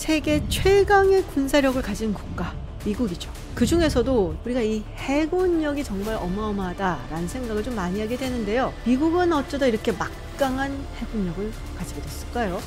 세계 최강의 군사력을 가진 국가 미국이죠. 그 중에서도 우리가 이 해군력이 정말 어마어마하다라는 생각을 좀 많이 하게 되는데요. 미국은 어쩌다 이렇게 막강한 해군력을 가지게 됐을까요?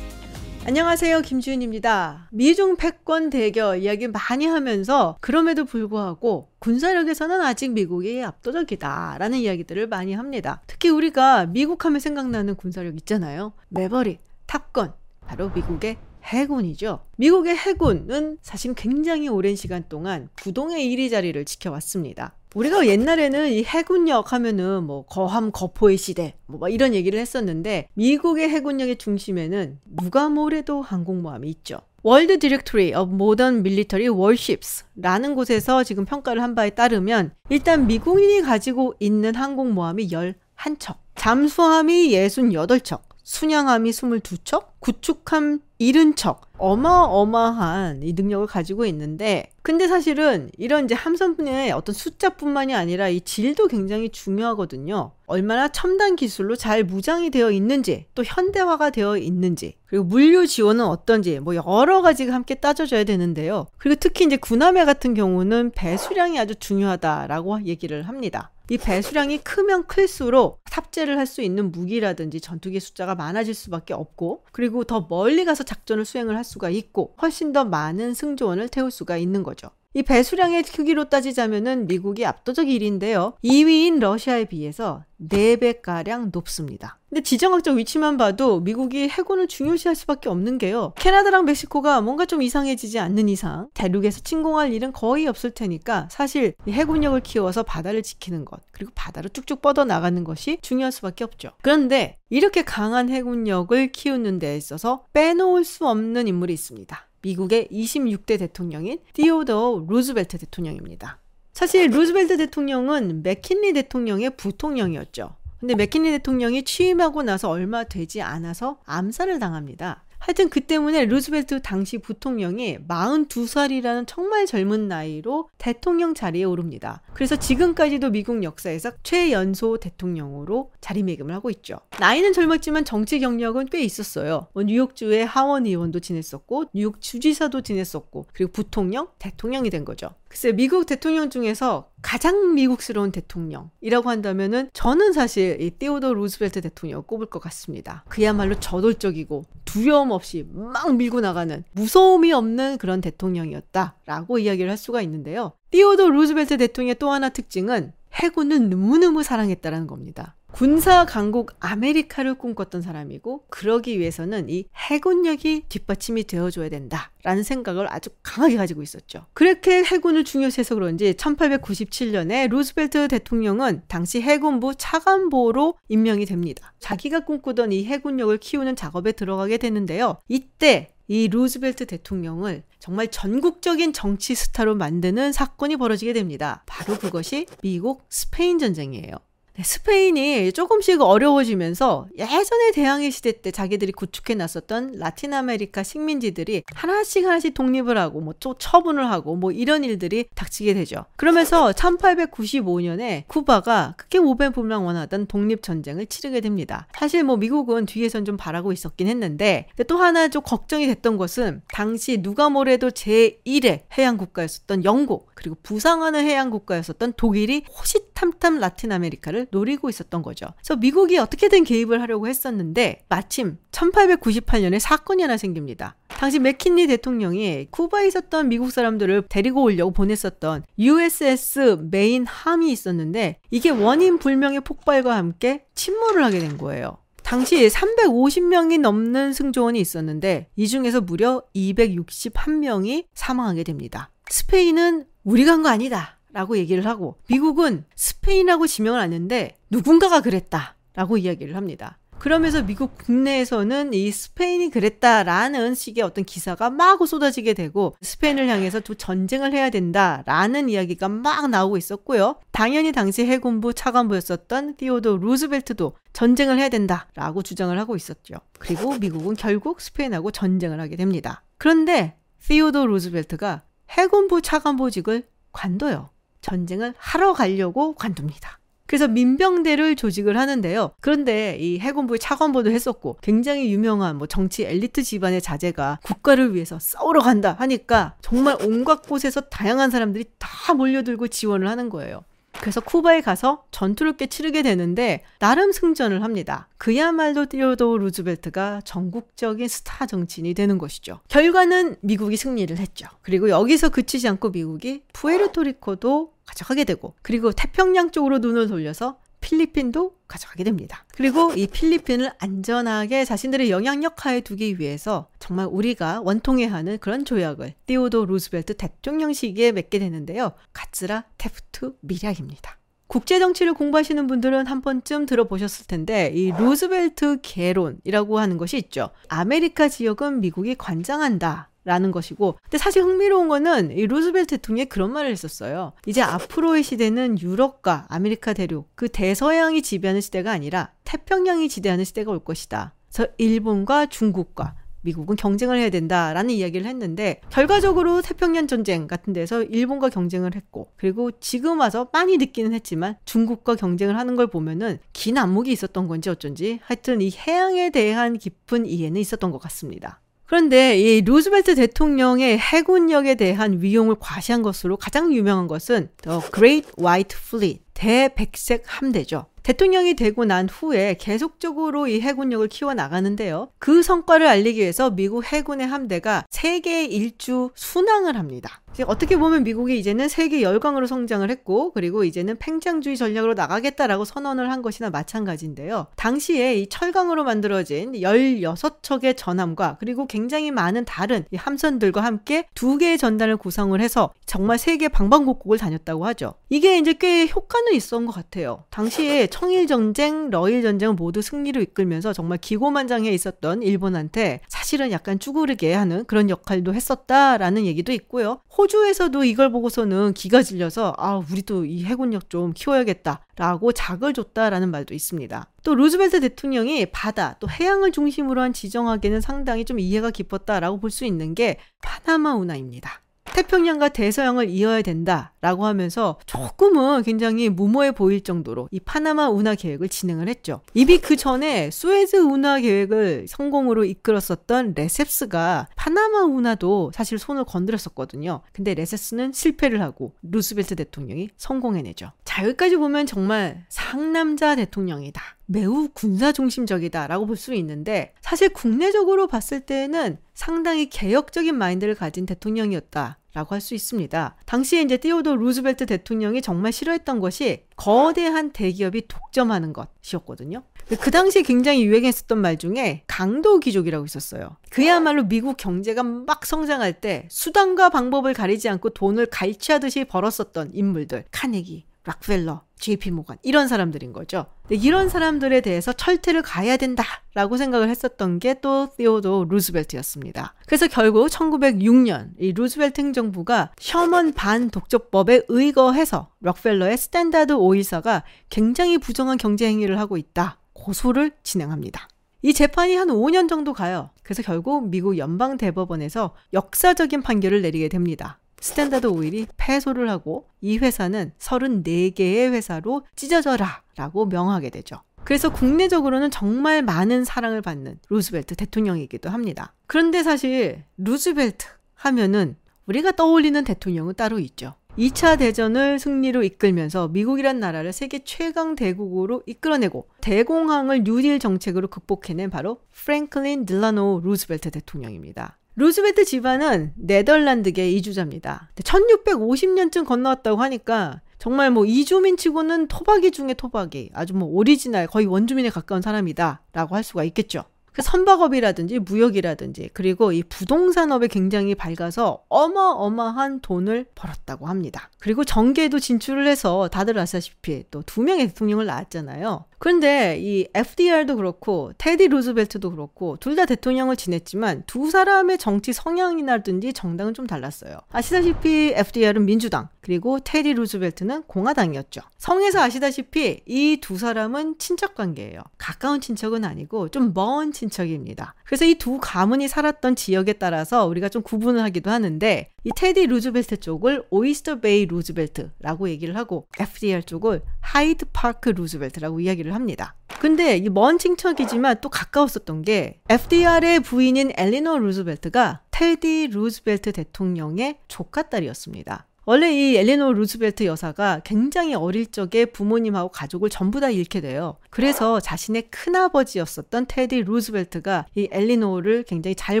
안녕하세요. 김주윤입니다. 미중 패권 대결 이야기 많이 하면서 그럼에도 불구하고 군사력에서는 아직 미국이 압도적이다라는 이야기들을 많이 합니다. 특히 우리가 미국 하면 생각나는 군사력 있잖아요. 매버릭, 탑건, 바로 미국의 해군이죠. 미국의 해군은 사실 굉장히 오랜 시간 동안 부동의 1위 자리를 지켜왔습니다. 우리가 옛날에는 이 해군력 하면은 뭐 거함 거포의 시대 뭐 이런 얘기를 했었는데 미국의 해군력의 중심에는 누가 뭐래도 항공모함이 있죠. World Directory of Modern Military Warships라는 곳에서 지금 평가를 한 바에 따르면 일단 미국이 가지고 있는 항공모함이 11척, 잠수함이 68척, 순양함이 22척, 구축함 70척. 어마어마한 이 능력을 가지고 있는데, 근데 사실은 이런 이제 함선의 어떤 숫자뿐만이 아니라 이 질도 굉장히 중요하거든요. 얼마나 첨단 기술로 잘 무장이 되어 있는지, 또 현대화가 되어 있는지, 그리고 물류 지원은 어떤지, 뭐 여러 가지가 함께 따져줘야 되는데요. 그리고 특히 이제 군함회 같은 경우는 배수량이 아주 중요하다라고 얘기를 합니다. 이 배수량이 크면 클수록 탑재를 할 수 있는 무기라든지 전투기 숫자가 많아질 수밖에 없고 그리고 더 멀리 가서 작전을 수행을 할 수가 있고 훨씬 더 많은 승조원을 태울 수가 있는 거죠. 이 배수량의 크기로 따지자면은 미국이 압도적 1위인데요. 2위인 러시아에 비해서 4배가량 높습니다. 근데 지정학적 위치만 봐도 미국이 해군을 중요시할 수밖에 없는 게요. 캐나다랑 멕시코가 뭔가 좀 이상해지지 않는 이상 대륙에서 침공할 일은 거의 없을 테니까 사실 해군력을 키워서 바다를 지키는 것 그리고 바다로 쭉쭉 뻗어 나가는 것이 중요할 수밖에 없죠. 그런데 이렇게 강한 해군력을 키우는 데 있어서 빼놓을 수 없는 인물이 있습니다. 미국의 26대 대통령인 디오더 루즈벨트 대통령입니다. 사실 루즈벨트 대통령은 맥킨리 대통령의 부통령이었죠. 근데 맥킨리 대통령이 취임하고 나서 얼마 되지 않아서 암살을 당합니다. 하여튼 그 때문에 루즈벨트 당시 부통령이 42살이라는 정말 젊은 나이로 대통령 자리에 오릅니다. 그래서 지금까지도 미국 역사에서 최연소 대통령으로 자리매김을 하고 있죠. 나이는 젊었지만 정치 경력은 꽤 있었어요. 뭐 뉴욕주의 하원 의원도 지냈었고 뉴욕 주지사도 지냈었고 그리고 부통령, 대통령이 된 거죠. 글쎄 미국 대통령 중에서 가장 미국스러운 대통령이라고 한다면은 저는 사실 이 띠오더 루스벨트 대통령을 꼽을 것 같습니다. 그야말로 저돌적이고 두려움 없이 막 밀고 나가는 무서움이 없는 그런 대통령이었다라고 이야기를 할 수가 있는데요. 띠오더 루스벨트 대통령의 또 하나 특징은 해군을 너무너무 사랑했다라는 겁니다. 군사 강국 아메리카를 꿈꿨던 사람이고 그러기 위해서는 이 해군력이 뒷받침이 되어줘야 된다라는 생각을 아주 강하게 가지고 있었죠. 그렇게 해군을 중요시해서 그런지 1897년에 루스벨트 대통령은 당시 해군부 차관보로 임명이 됩니다. 자기가 꿈꾸던 이 해군력을 키우는 작업에 들어가게 되는데요. 이때 이 루즈벨트 대통령을 정말 전국적인 정치 스타로 만드는 사건이 벌어지게 됩니다. 바로 그것이 미국 스페인 전쟁이에요. 네, 스페인이 조금씩 어려워지면서 예전에 대항해 시대 때 자기들이 구축해 놨었던 라틴 아메리카 식민지들이 하나씩 하나씩 독립을 하고 뭐 또 처분을 하고 뭐 이런 일들이 닥치게 되죠. 그러면서 1895년에 쿠바가 크게 오매불망 원하던 독립 전쟁을 치르게 됩니다. 사실 뭐 미국은 뒤에선 좀 바라고 있었긴 했는데 또 하나 좀 걱정이 됐던 것은 당시 누가 뭐래도 제1의 해양 국가였었던 영국 그리고 부상하는 해양 국가였었던 독일이 호시탐탐 라틴 아메리카를 노리고 있었던 거죠. 그래서 미국이 어떻게든 개입을 하려고 했었는데 마침 1898년에 사건이 하나 생깁니다. 당시 맥킨리 대통령이 쿠바에 있었던 미국 사람들을 데리고 오려고 보냈었던 USS 메인 함이 있었는데 이게 원인 불명의 폭발과 함께 침몰을 하게 된 거예요. 당시 350명이 넘는 승조원이 있었는데 이 중에서 무려 261명이 사망하게 됩니다. 스페인은 우리가 한 거 아니다. 라고 얘기를 하고 미국은 스페인하고 지명을 하는데 누군가가 그랬다 라고 이야기를 합니다. 그러면서 미국 국내에서는 이 스페인이 그랬다라는 식의 어떤 기사가 막 쏟아지게 되고 스페인을 향해서 또 전쟁을 해야 된다라는 이야기가 막 나오고 있었고요. 당연히 당시 해군부 차관보였었던 티오도 루즈벨트도 전쟁을 해야 된다라고 주장을 하고 있었죠. 그리고 미국은 결국 스페인하고 전쟁을 하게 됩니다. 그런데 티오도 루즈벨트가 해군부 차관보직을 관둬요. 전쟁을 하러 가려고 관둡니다. 그래서 민병대를 조직을 하는데요. 그런데 이 해군부의 차관보도 했었고 굉장히 유명한 뭐 정치 엘리트 집안의 자제가 국가를 위해서 싸우러 간다 하니까 정말 온갖 곳에서 다양한 사람들이 다 몰려들고 지원을 하는 거예요. 그래서 쿠바에 가서 전투를 꽤 치르게 되는데 나름 승전을 합니다. 그야말로 티오도 루즈벨트가 전국적인 스타 정치인이 되는 것이죠. 결과는 미국이 승리를 했죠. 그리고 여기서 그치지 않고 미국이 푸에르토리코도 가져가게 되고 그리고 태평양 쪽으로 눈을 돌려서 필리핀도 가져가게 됩니다. 그리고 이 필리핀을 안전하게 자신들의 영향력 하에 두기 위해서 정말 우리가 원통해 하는 그런 조약을 띠오도 루스벨트 대통령 시기에 맺게 되는데요. 가츠라 테프트 밀약입니다. 국제 정치를 공부하시는 분들은 한 번쯤 들어보셨을 텐데 이 루즈벨트 계론이라고 하는 것이 있죠. 아메리카 지역은 미국이 관장한다. 라는 것이고 근데 사실 흥미로운 거는 이 루즈벨트 대통령이 그런 말을 했었어요. 이제 앞으로의 시대는 유럽과 아메리카 대륙 그 대서양이 지배하는 시대가 아니라 태평양이 지배하는 시대가 올 것이다. 그래서 일본과 중국과 미국은 경쟁을 해야 된다라는 이야기를 했는데 결과적으로 태평양 전쟁 같은 데서 일본과 경쟁을 했고 그리고 지금 와서 많이 느끼는 했지만 중국과 경쟁을 하는 걸 보면은 긴 안목이 있었던 건지 어쩐지 하여튼 이 해양에 대한 깊은 이해는 있었던 것 같습니다. 그런데 이 루즈벨트 대통령의 해군력에 대한 위용을 과시한 것으로 가장 유명한 것은 The Great White Fleet, 대백색 함대죠. 대통령이 되고 난 후에 계속적으로 이 해군력을 키워 나가는데요. 그 성과를 알리기 위해서 미국 해군의 함대가 세계 일주 순항을 합니다. 어떻게 보면 미국이 이제는 세계 열강으로 성장을 했고 그리고 이제는 팽창주의 전략으로 나가겠다라고 선언을 한 것이나 마찬가지인데요. 당시에 이 철강으로 만들어진 16척의 전함과 그리고 굉장히 많은 다른 함선들과 함께 두 개의 전단을 구성을 해서 정말 세계 방방곡곡을 다녔다고 하죠. 이게 이제 꽤 효과는 있었던 것 같아요. 당시에 청일 전쟁, 러일 전쟁을 모두 승리로 이끌면서 정말 기고만장해 있었던 일본한테 사실은 약간 쭈그르게 하는 그런 역할도 했었다라는 얘기도 있고요. 호 주에서도 이걸 보고서는 기가 질려서 아 우리도 이 해군력 좀 키워야겠다라고 작을 줬다라는 말도 있습니다. 또 루즈벨트 대통령이 바다 또 해양을 중심으로 한 지정하기는 상당히 좀 이해가 깊었다라고 볼 수 있는 게 파나마 운하입니다. 태평양과 대서양을 이어야 된다라고 하면서 조금은 굉장히 무모해 보일 정도로 이 파나마 운하 계획을 진행을 했죠. 이미 그 전에 수에즈 운하 계획을 성공으로 이끌었었던 레셉스가 파나마 운하도 사실 손을 건드렸었거든요. 근데 레셉스는 실패를 하고 루스벨트 대통령이 성공해내죠. 자, 여기까지 보면 정말 상남자 대통령이다. 매우 군사 중심적이다라고 볼 수 있는데 사실 국내적으로 봤을 때는 상당히 개혁적인 마인드를 가진 대통령이었다. 라고 할 수 있습니다. 당시에 이제 띠오도 루즈벨트 대통령이 정말 싫어했던 것이 거대한 대기업이 독점하는 것이었거든요. 그 당시 굉장히 유행했었던 말 중에 강도 귀족이라고 있었어요. 그야말로 미국 경제가 막 성장할 때 수단과 방법을 가리지 않고 돈을 갈취하듯이 벌었었던 인물들. 카네기, 락펠러, JP 모간 이런 사람들인 거죠. 이런 사람들에 대해서 철퇴를 가해야 된다라고 생각을 했었던 게 또 티오도 루즈벨트였습니다. 그래서 결국 1906년 이 루즈벨트 행정부가 셔먼 반 독점법에 의거해서 락펠러의 스탠다드 오일사가 굉장히 부정한 경제 행위를 하고 있다. 고소를 진행합니다. 이 재판이 한 5년 정도 가요. 그래서 결국 미국 연방 대법원에서 역사적인 판결을 내리게 됩니다. 스탠다드 오일이 패소를 하고 이 회사는 34개의 회사로 찢어져라 라고 명하게 되죠. 그래서 국내적으로는 정말 많은 사랑을 받는 루즈벨트 대통령이기도 합니다. 그런데 사실 루즈벨트 하면은 우리가 떠올리는 대통령은 따로 있죠. 2차 대전을 승리로 이끌면서 미국이란 나라를 세계 최강 대국으로 이끌어내고 대공황을 뉴딜 정책으로 극복해낸 바로 프랭클린 딜라노 루즈벨트 대통령입니다. 루즈벨트 집안은 네덜란드계 이주자입니다. 1650년쯤 건너왔다고 하니까 정말 뭐 이주민 치고는 토박이 중에 토박이 아주 뭐 오리지널 거의 원주민에 가까운 사람이다 라고 할 수가 있겠죠. 그 선박업이라든지 무역이라든지 그리고 이 부동산업에 굉장히 밝아서 어마어마한 돈을 벌었다고 합니다. 그리고 정계에도 진출을 해서 다들 아시다시피 또 두 명의 대통령을 낳았잖아요. 그런데 이 FDR도 그렇고 테디 루즈벨트도 그렇고 둘 다 대통령을 지냈지만 두 사람의 정치 성향이라든지 정당은 좀 달랐어요. 아시다시피 FDR은 민주당, 그리고 테디 루즈벨트는 공화당이었죠. 성에서 아시다시피 이 두 사람은 친척 관계예요. 가까운 친척은 아니고 좀 먼 친척입니다. 그래서 이 두 가문이 살았던 지역에 따라서 우리가 좀 구분을 하기도 하는데 이 테디 루즈벨트 쪽을 오이스터 베이 루즈벨트라고 얘기를 하고 FDR 쪽을 하이드 파크 루즈벨트라고 이야기를 합니다. 근데 이 먼 친척이지만 또 가까웠었던 게 FDR의 부인인 엘리노 루즈벨트가 테디 루즈벨트 대통령의 조카딸이었습니다. 원래 이 엘리노 루즈벨트 여사가 굉장히 어릴 적에 부모님하고 가족을 전부 다 잃게 돼요. 그래서 자신의 큰아버지였었던 테디 루즈벨트가 이 엘리노를 굉장히 잘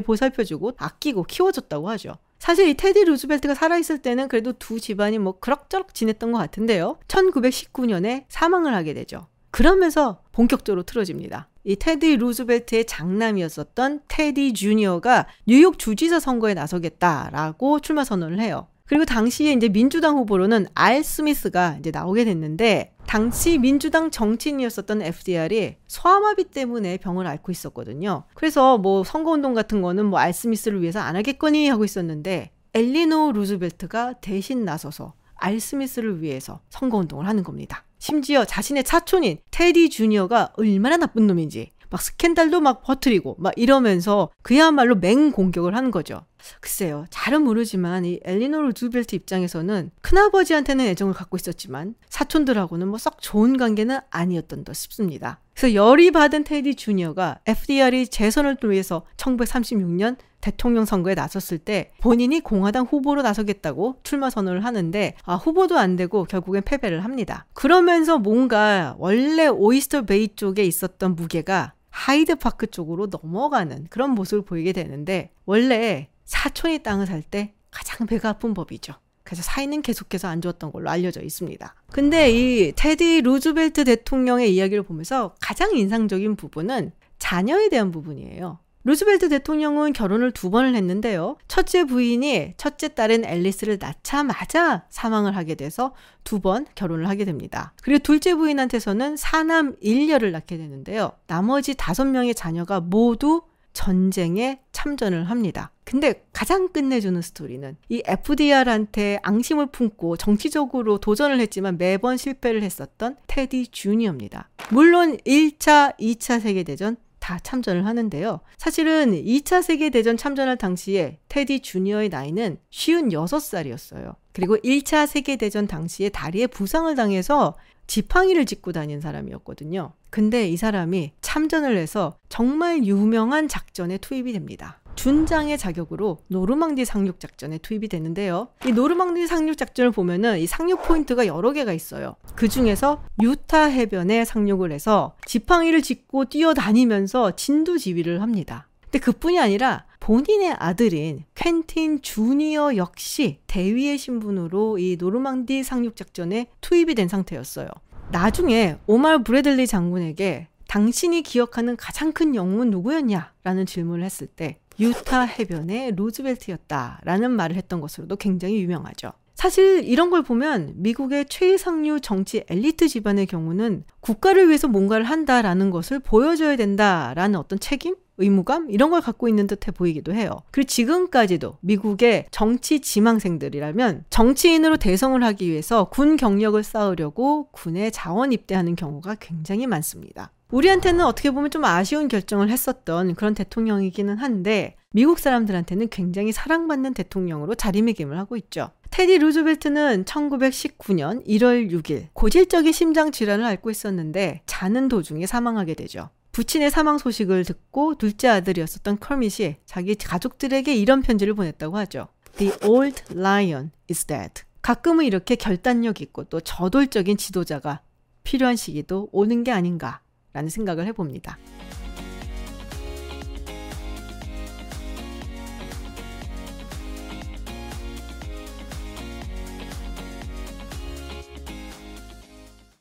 보살펴주고 아끼고 키워줬다고 하죠. 사실 이 테디 루즈벨트가 살아있을 때는 그래도 두 집안이 뭐 그럭저럭 지냈던 것 같은데요. 1919년에 사망을 하게 되죠. 그러면서 본격적으로 틀어집니다. 이 테디 루즈벨트의 장남이었었던 테디 주니어가 뉴욕 주지사 선거에 나서겠다라고 출마 선언을 해요. 그리고 당시에 이제 민주당 후보로는 알 스미스가 이제 나오게 됐는데 당시 민주당 정치인이었었던 FDR이 소아마비 때문에 병을 앓고 있었거든요. 그래서 뭐 선거운동 같은 거는 뭐 알 스미스를 위해서 안 하겠거니 하고 있었는데 엘리노 루즈벨트가 대신 나서서 알 스미스를 위해서 선거운동을 하는 겁니다. 심지어 자신의 사촌인 테디 주니어가 얼마나 나쁜 놈인지 막 스캔들도 막 퍼뜨리고 막 이러면서 그야말로 맹 공격을 하는 거죠. 글쎄요. 잘은 모르지만 이 엘리노 루즈벨트 입장에서는 큰아버지한테는 애정을 갖고 있었지만 사촌들하고는 뭐 썩 좋은 관계는 아니었던 듯 싶습니다. 그래서 열이 받은 테디 주니어가 FDR이 재선을 위해서 1936년 대통령 선거에 나섰을 때 본인이 공화당 후보로 나서겠다고 출마 선언을 하는데 아, 후보도 안 되고 결국엔 패배를 합니다. 그러면서 뭔가 원래 오이스터 베이 쪽에 있었던 무게가 하이드 파크 쪽으로 넘어가는 그런 모습을 보이게 되는데 원래 사촌이 땅을 살 때 가장 배가 아픈 법이죠. 그래서 사이는 계속해서 안 좋았던 걸로 알려져 있습니다. 근데 이 테디 루즈벨트 대통령의 이야기를 보면서 가장 인상적인 부분은 자녀에 대한 부분이에요. 루즈벨트 대통령은 결혼을 두 번을 했는데요. 첫째 부인이 첫째 딸인 앨리스를 낳자마자 사망을 하게 돼서 두 번 결혼을 하게 됩니다. 그리고 둘째 부인한테서는 사남 1녀를 낳게 되는데요. 나머지 다섯 명의 자녀가 모두 전쟁에 참전을 합니다. 근데 가장 끝내주는 스토리는 이 FDR한테 앙심을 품고 정치적으로 도전을 했지만 매번 실패를 했었던 테디 주니어입니다. 물론 1차, 2차 세계대전 다 참전을 하는데요. 사실은 2차 세계대전 참전할 당시에 테디 주니어의 나이는 56살이었어요. 그리고 1차 세계대전 당시에 다리에 부상을 당해서 지팡이를 짚고 다닌 사람이었거든요. 근데 이 사람이 참전을 해서 정말 유명한 작전에 투입이 됩니다. 준장의 자격으로 노르망디 상륙 작전에 투입이 되는데요. 이 노르망디 상륙 작전을 보면은 이 상륙 포인트가 여러 개가 있어요. 그 중에서 유타 해변에 상륙을 해서 지팡이를 짚고 뛰어다니면서 진두 지휘를 합니다. 근데 그뿐이 아니라 본인의 아들인 퀸틴 주니어 역시 대위의 신분으로 이 노르망디 상륙 작전에 투입이 된 상태였어요. 나중에 오말 브래들리 장군에게 당신이 기억하는 가장 큰 영웅은 누구였냐? 라는 질문을 했을 때 유타 해변의 루즈벨트였다라는 말을 했던 것으로도 굉장히 유명하죠. 사실 이런 걸 보면 미국의 최상류 정치 엘리트 집안의 경우는 국가를 위해서 뭔가를 한다라는 것을 보여줘야 된다라는 어떤 책임? 의무감? 이런 걸 갖고 있는 듯해 보이기도 해요. 그리고 지금까지도 미국의 정치 지망생들이라면 정치인으로 대성을 하기 위해서 군 경력을 쌓으려고 군에 자원 입대하는 경우가 굉장히 많습니다. 우리한테는 어떻게 보면 좀 아쉬운 결정을 했었던 그런 대통령이기는 한데 미국 사람들한테는 굉장히 사랑받는 대통령으로 자리매김을 하고 있죠. 테디 루즈벨트는 1919년 1월 6일 고질적인 심장 질환을 앓고 있었는데 자는 도중에 사망하게 되죠. 부친의 사망 소식을 듣고 둘째 아들이었었던 커밋이 자기 가족들에게 이런 편지를 보냈다고 하죠. The old lion is dead. 가끔은 이렇게 결단력 있고 또 저돌적인 지도자가 필요한 시기도 오는 게 아닌가 라는 생각을 해봅니다.